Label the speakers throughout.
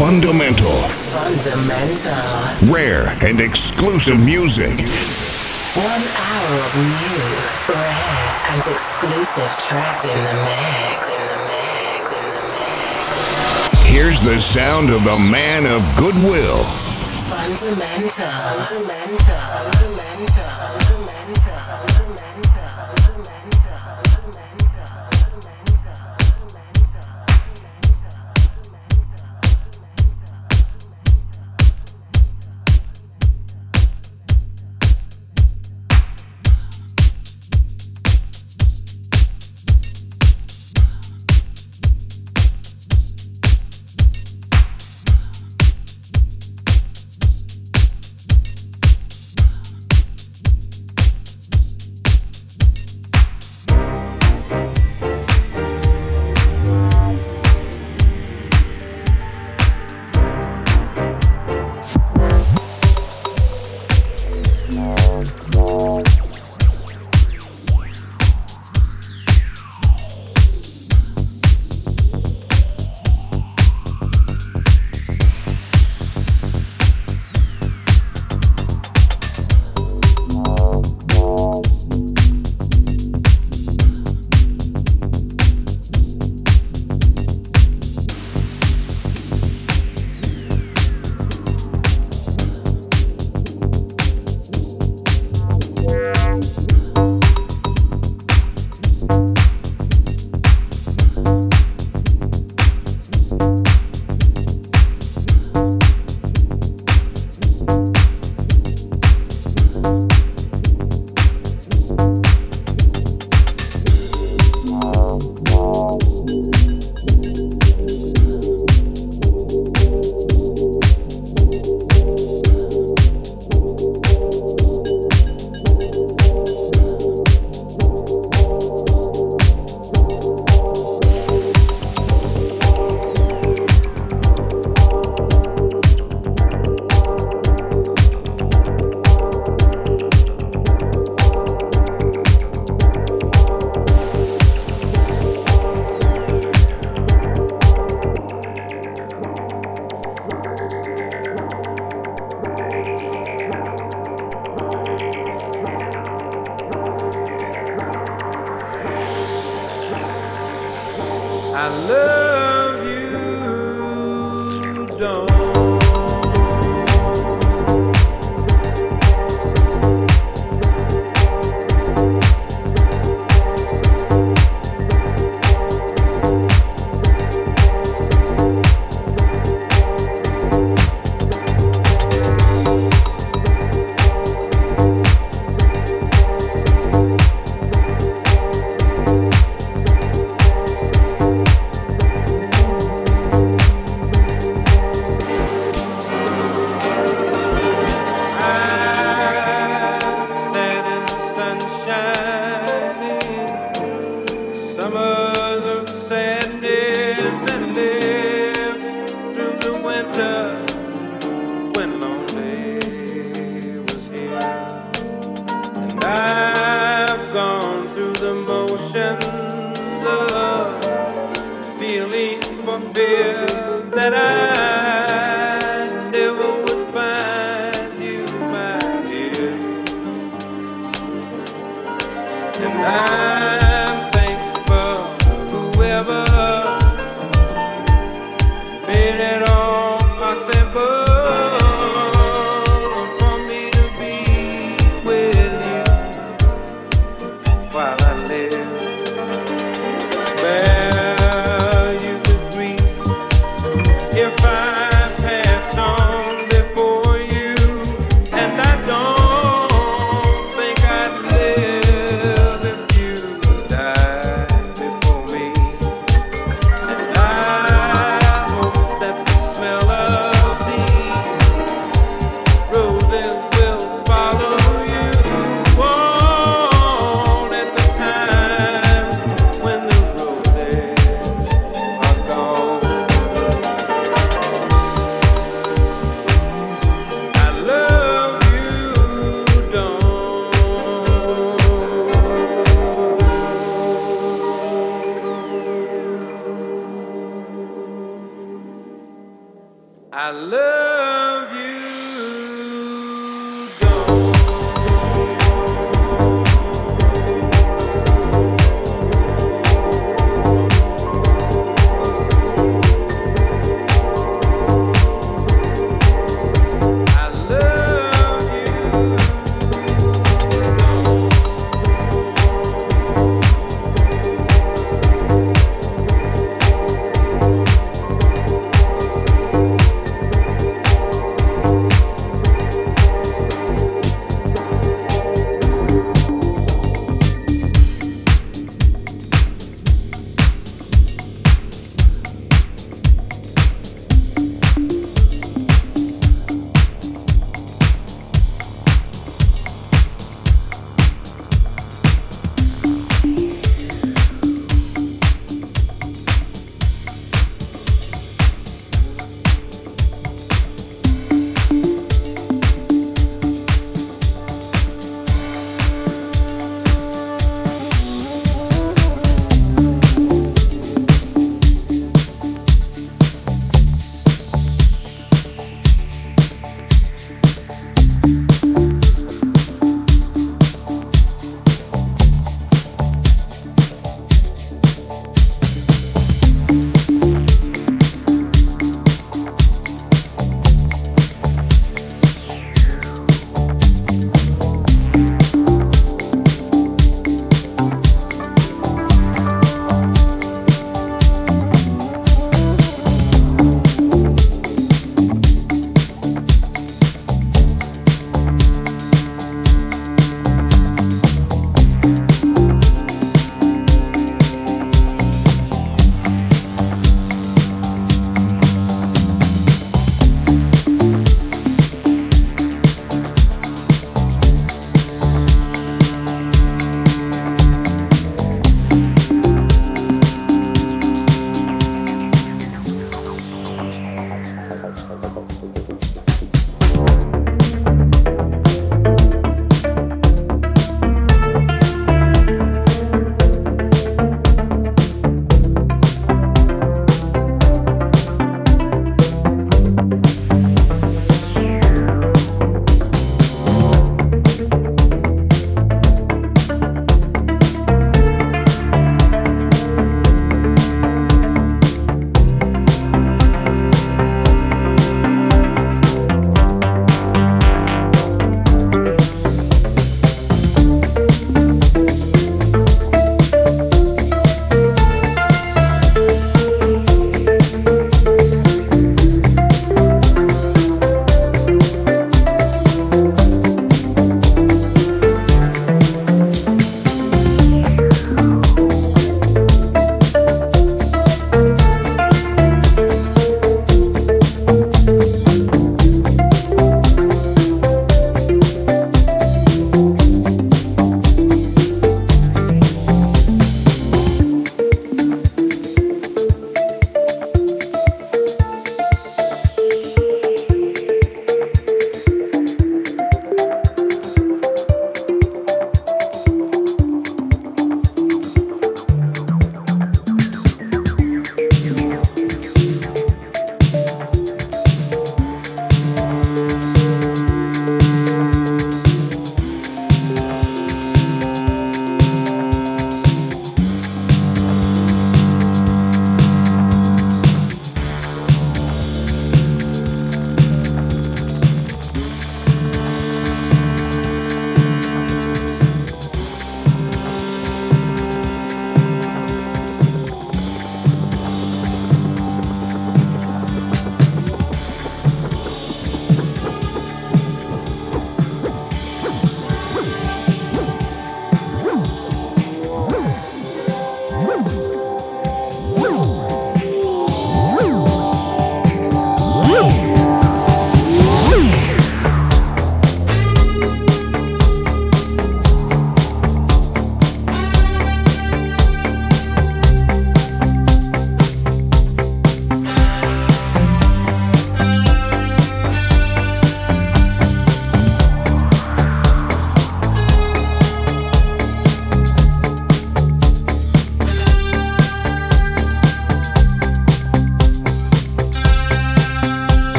Speaker 1: Fundamental.
Speaker 2: Fundamental.
Speaker 1: Rare and exclusive music.
Speaker 2: One hour of new, rare, and exclusive tracks in the mix.
Speaker 1: Here's the sound of the man of goodwill.
Speaker 2: Fundamental. Fundamental. Fundamental.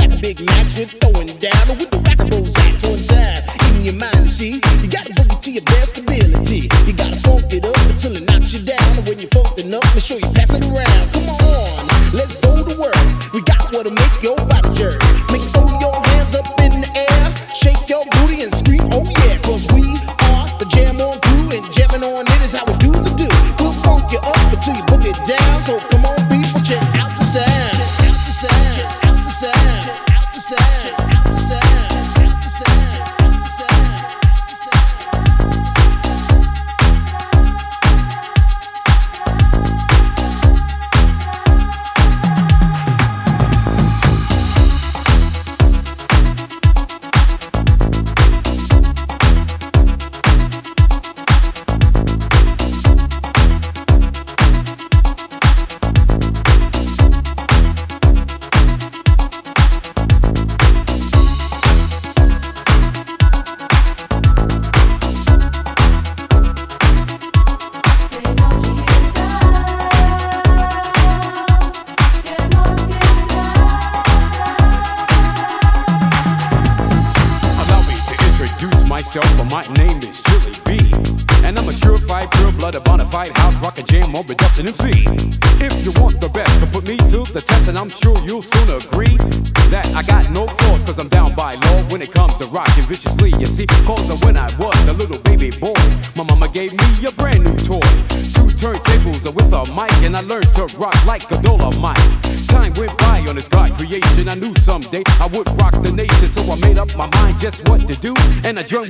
Speaker 3: Like Big Macs, with throwing down with the rockables axe on time. In your mind, you see, you gotta boogie to your best ability. You gotta funk it up until it knocks you down. And when you're funked up, make sure you pass it around. Come on, let's go to work.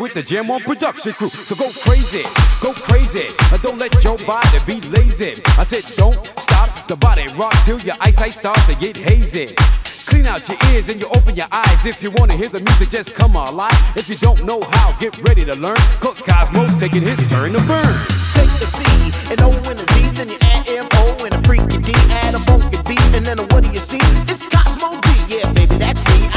Speaker 4: with the Jam One production crew. So go crazy, go crazy, and don't let your body be lazy. I said don't stop the body rock till your eyesight starts to get hazy. Clean out your ears and you open your eyes. If you wanna hear the music, just come alive. If you don't know how, get ready to learn. Cause Cosmo's taking his turn to burn.
Speaker 3: Take the C and O and the Z, then you add M O and a freaky D, add a funky beat, and then a what do you see? It's Cosmo D, yeah, baby, that's me.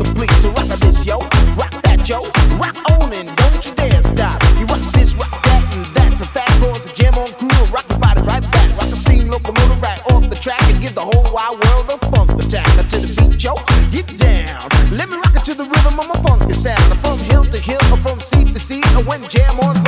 Speaker 3: So rock this, yo, rock that, yo, rock on and don't you dare stop. You rock this, rock that, and that's a fast boys to jam on crew and rock the right back. Rock the steam locomotive right off the track and give the whole wide world a funk attack. Now to the beat, yo, get down. Let me rock it to the rhythm of my funky sound. I'm from hill to hill, I'm from sea to sea, and when jam on.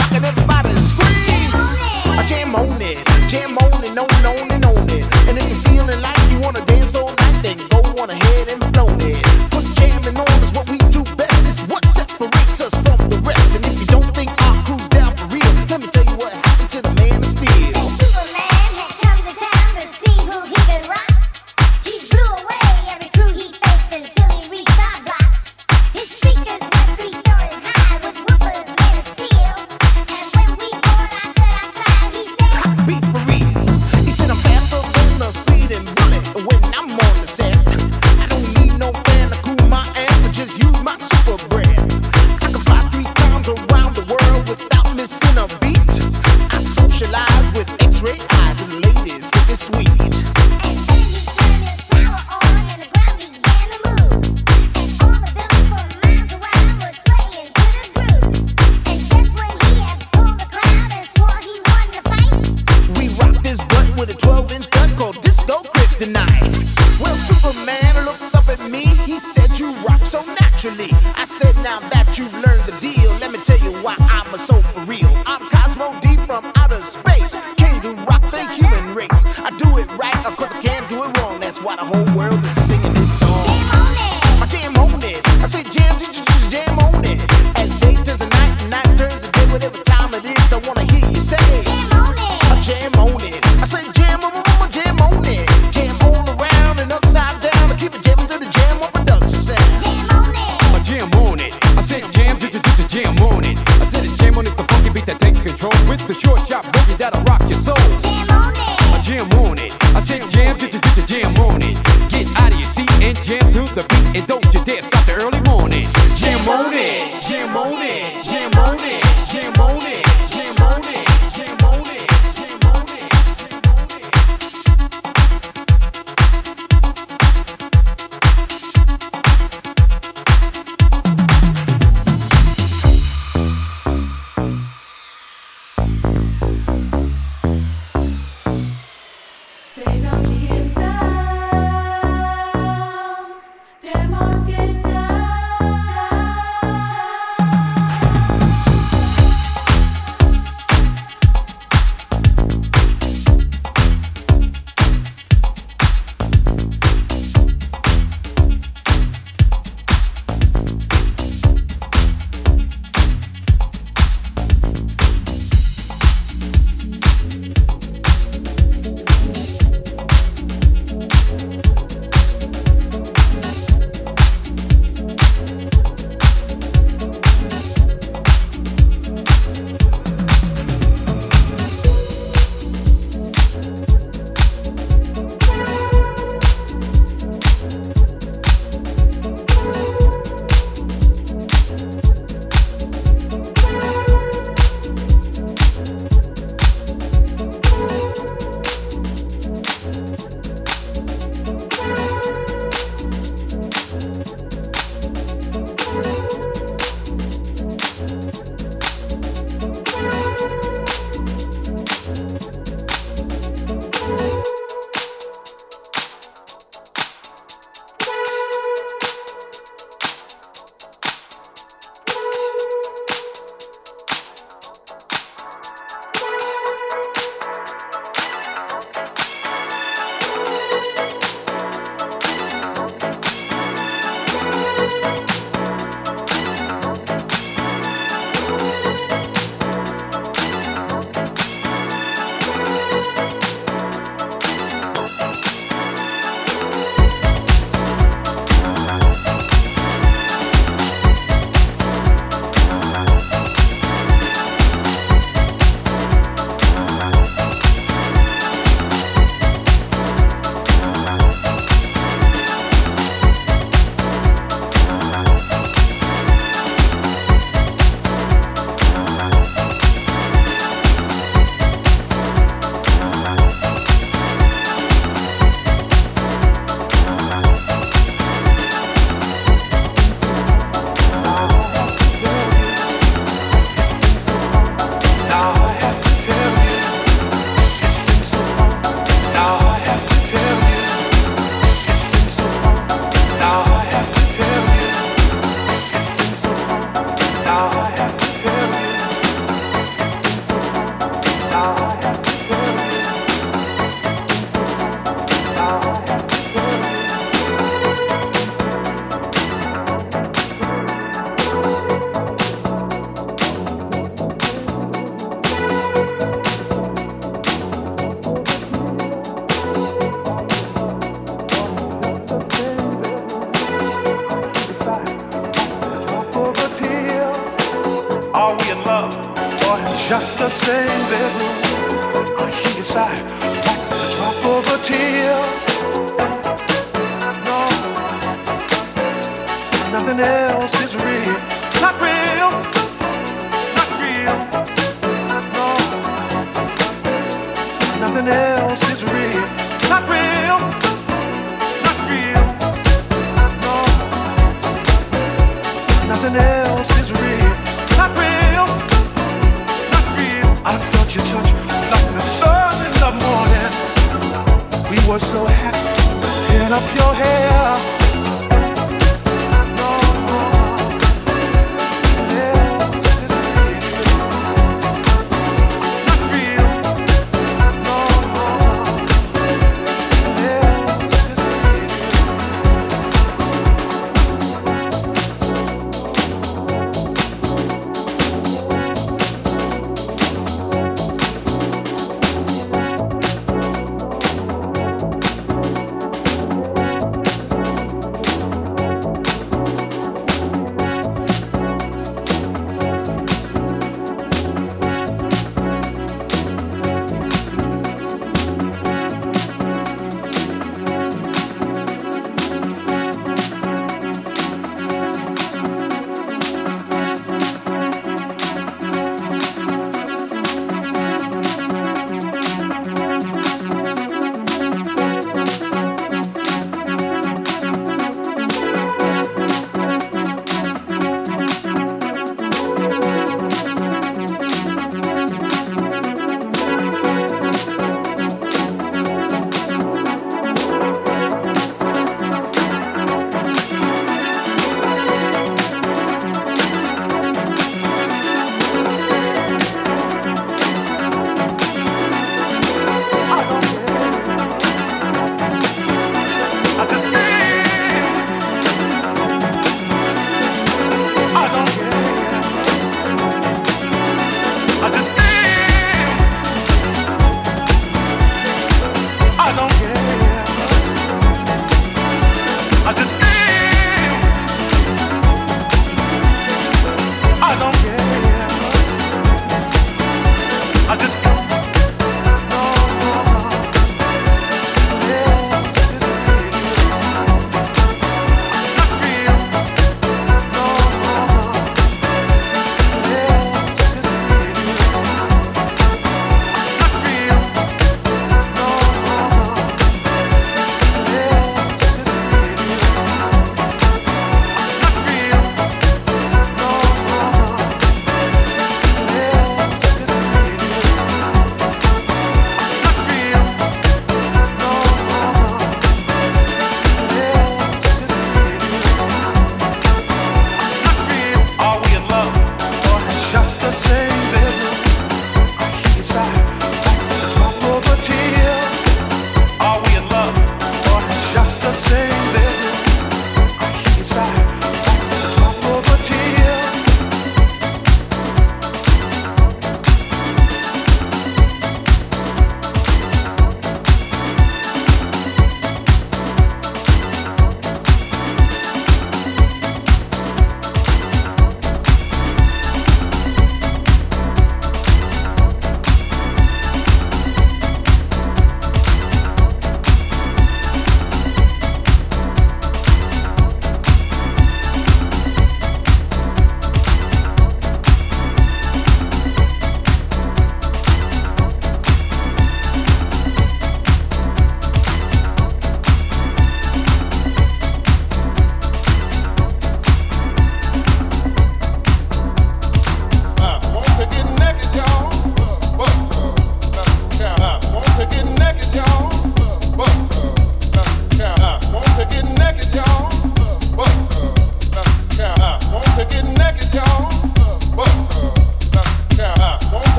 Speaker 5: In just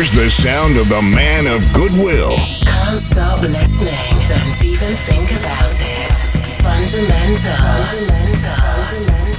Speaker 6: Here's the sound of the man of goodwill.
Speaker 1: Stop listening. Don't even think about it. Fundamental.
Speaker 6: together,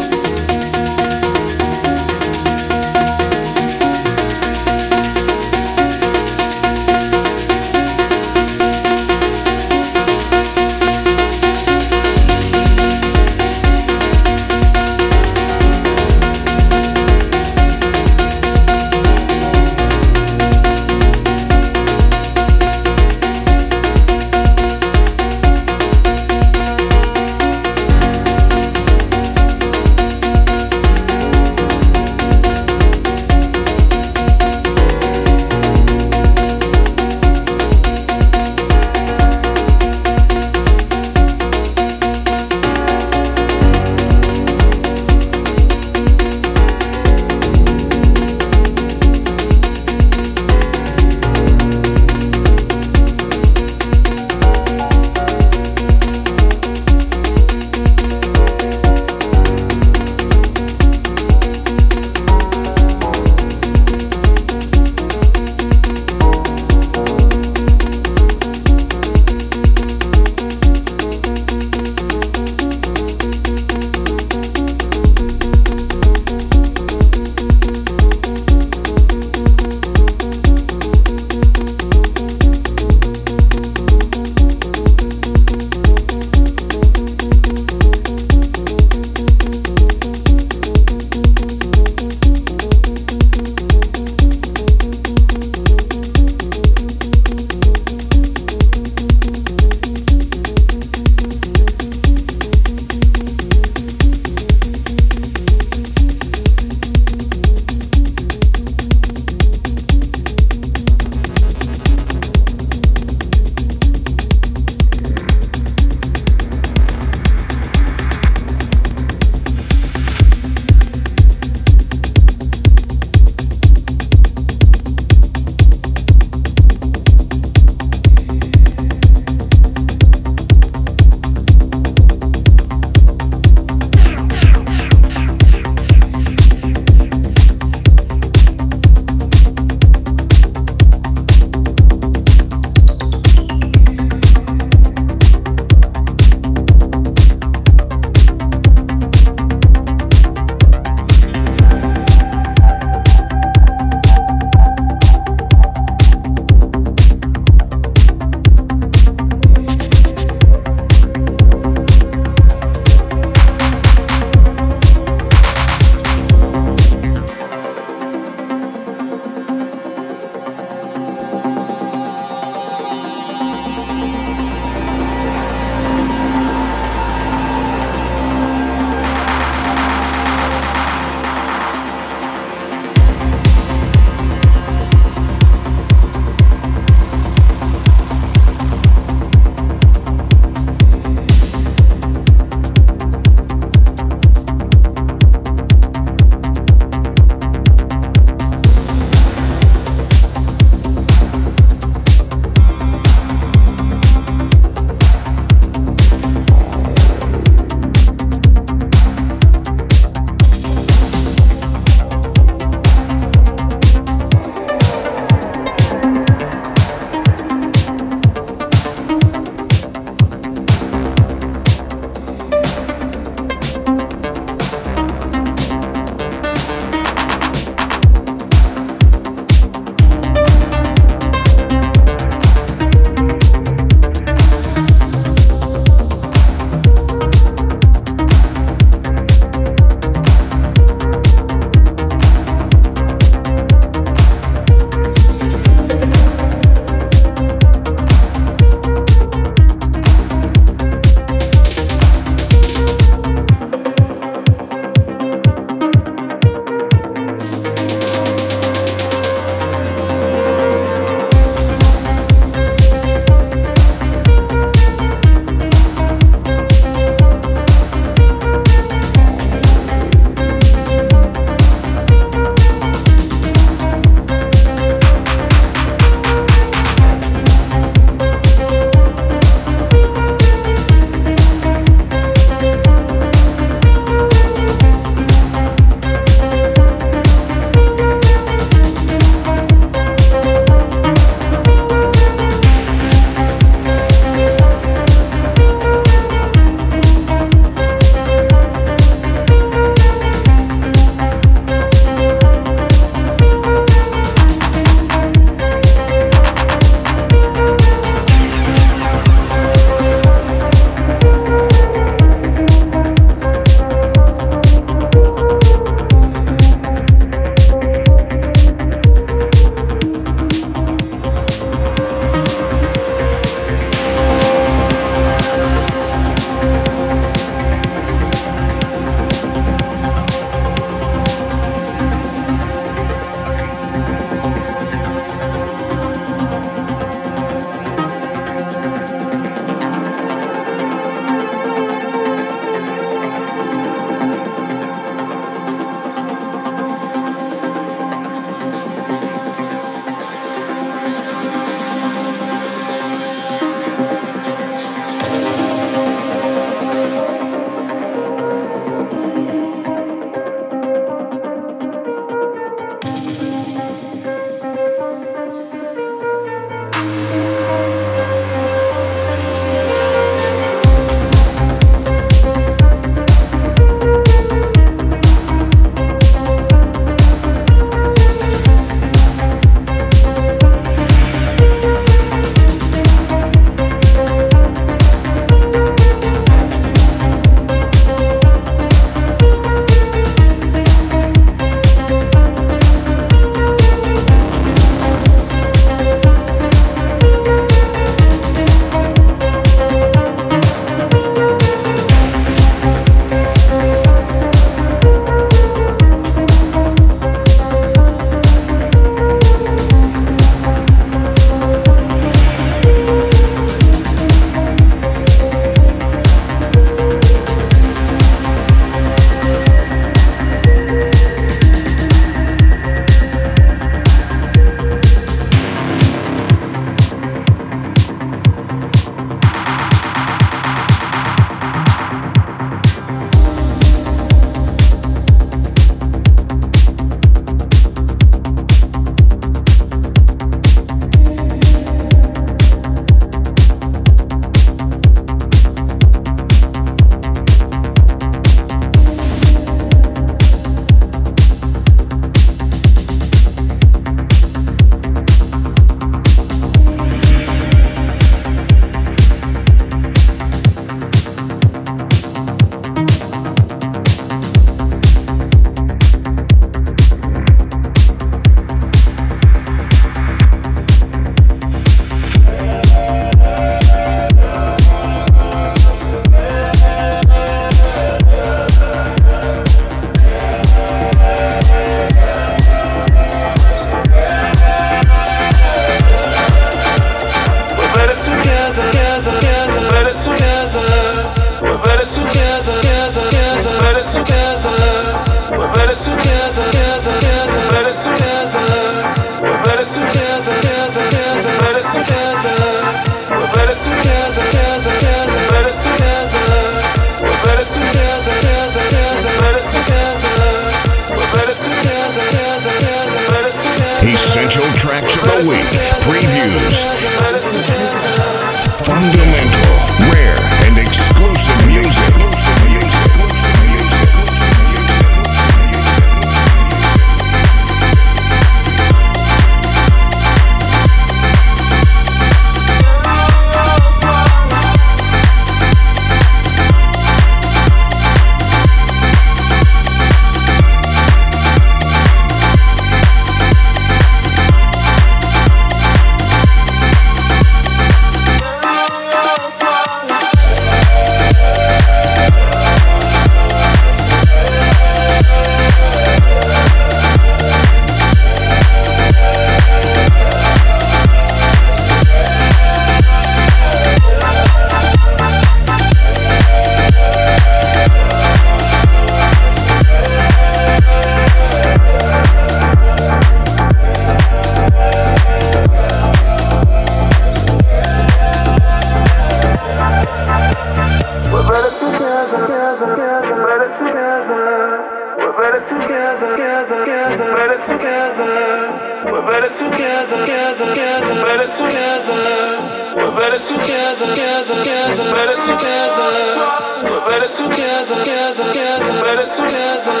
Speaker 6: together, together, together, better together. We're better together, together, together, better together. We're better together, together, together, better together.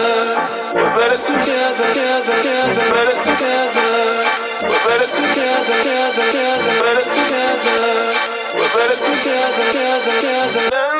Speaker 6: We're better together, together, together, better together. We're better together, together, together, better together. We're better together, together, together.